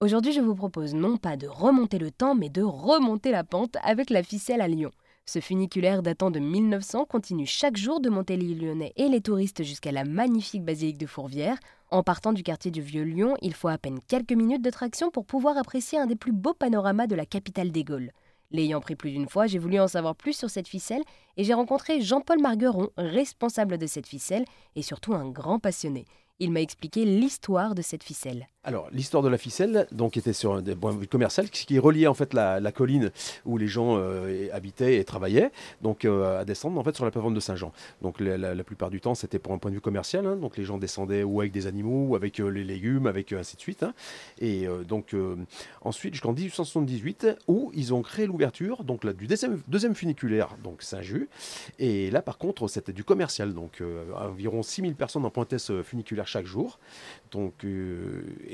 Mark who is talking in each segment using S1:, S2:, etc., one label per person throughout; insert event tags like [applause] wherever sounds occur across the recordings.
S1: Aujourd'hui, je vous propose non pas de remonter le temps, mais de remonter la pente avec la ficelle à Lyon. Ce funiculaire datant de 1900 continue chaque jour de monter les Lyonnais et les touristes jusqu'à la magnifique basilique de Fourvière. En partant du quartier du Vieux-Lyon, il faut à peine quelques minutes de traction pour pouvoir apprécier un des plus beaux panoramas de la capitale des Gaules. L'ayant pris plus d'une fois, j'ai voulu en savoir plus sur cette ficelle et j'ai rencontré Jean-Paul Margueron, responsable de cette ficelle et surtout un grand passionné. Il m'a expliqué l'histoire de cette ficelle.
S2: Alors, l'histoire de la ficelle, donc, était sur un point de vue commercial, qui reliait en fait la, colline où les gens euh, habitaient et travaillaient, donc euh, à descendre en fait sur la plateforme de Saint-Jean. Donc, la, plupart du temps, c'était pour un point de vue commercial. Hein. donc, les gens descendaient ou avec des animaux, ou avec euh, les légumes, avec ainsi de suite. Hein. et donc, ensuite, jusqu'en 1878, où ils ont créé l'ouverture donc du deuxième, funiculaire, donc Saint-Just. Et là, par contre, c'était du commercial. Donc, environ 6000 personnes en pointaient ce funiculaire chaque jour. Donc,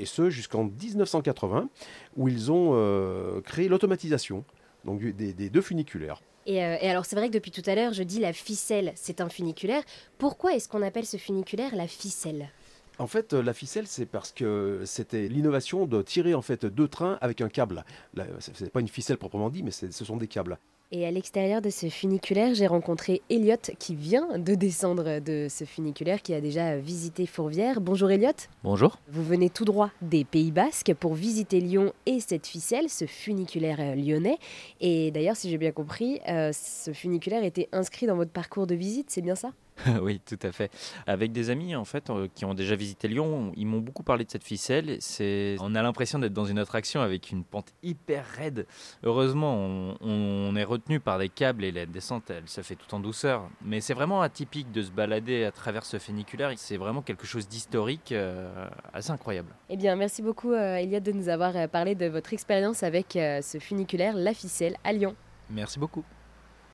S2: ce jusqu'en 1980, où ils ont euh, créé l'automatisation donc des, deux funiculaires.
S1: Et, euh, et, alors c'est vrai que depuis tout à l'heure, je dis la ficelle, c'est un funiculaire. Pourquoi est-ce qu'on appelle ce funiculaire la ficelle?
S2: En fait, euh, la ficelle, c'est parce que c'était l'innovation de tirer en fait deux trains avec un câble. Ce n'est pas une ficelle proprement dit, mais ce sont des câbles.
S1: Et à l'extérieur de ce funiculaire, j'ai rencontré Elliot qui vient de descendre de ce funiculaire, qui a déjà visité Fourvière. Bonjour Elliot.
S3: Bonjour.
S1: Vous venez tout droit des Pays Basques pour visiter Lyon et cette ficelle, ce funiculaire euh, lyonnais. Et d'ailleurs, si j'ai bien compris, euh, ce funiculaire était inscrit dans votre parcours de visite, c'est bien ça? [laughs]
S3: oui, tout à fait. Avec des amis en fait euh, qui ont déjà visité Lyon, ils m'ont beaucoup parlé de cette ficelle. C'est, on a l'impression d'être dans une attraction avec une pente hyper raide. Heureusement, on, est retenu par des câbles et la descente, elle se fait tout en douceur. Mais c'est vraiment atypique de se balader à travers ce funiculaire. C'est vraiment quelque chose d'historique, euh, assez incroyable.
S1: Eh bien, merci beaucoup, euh, Eliade, de nous avoir parlé de votre expérience avec ce funiculaire La Ficelle à Lyon.
S3: Merci beaucoup.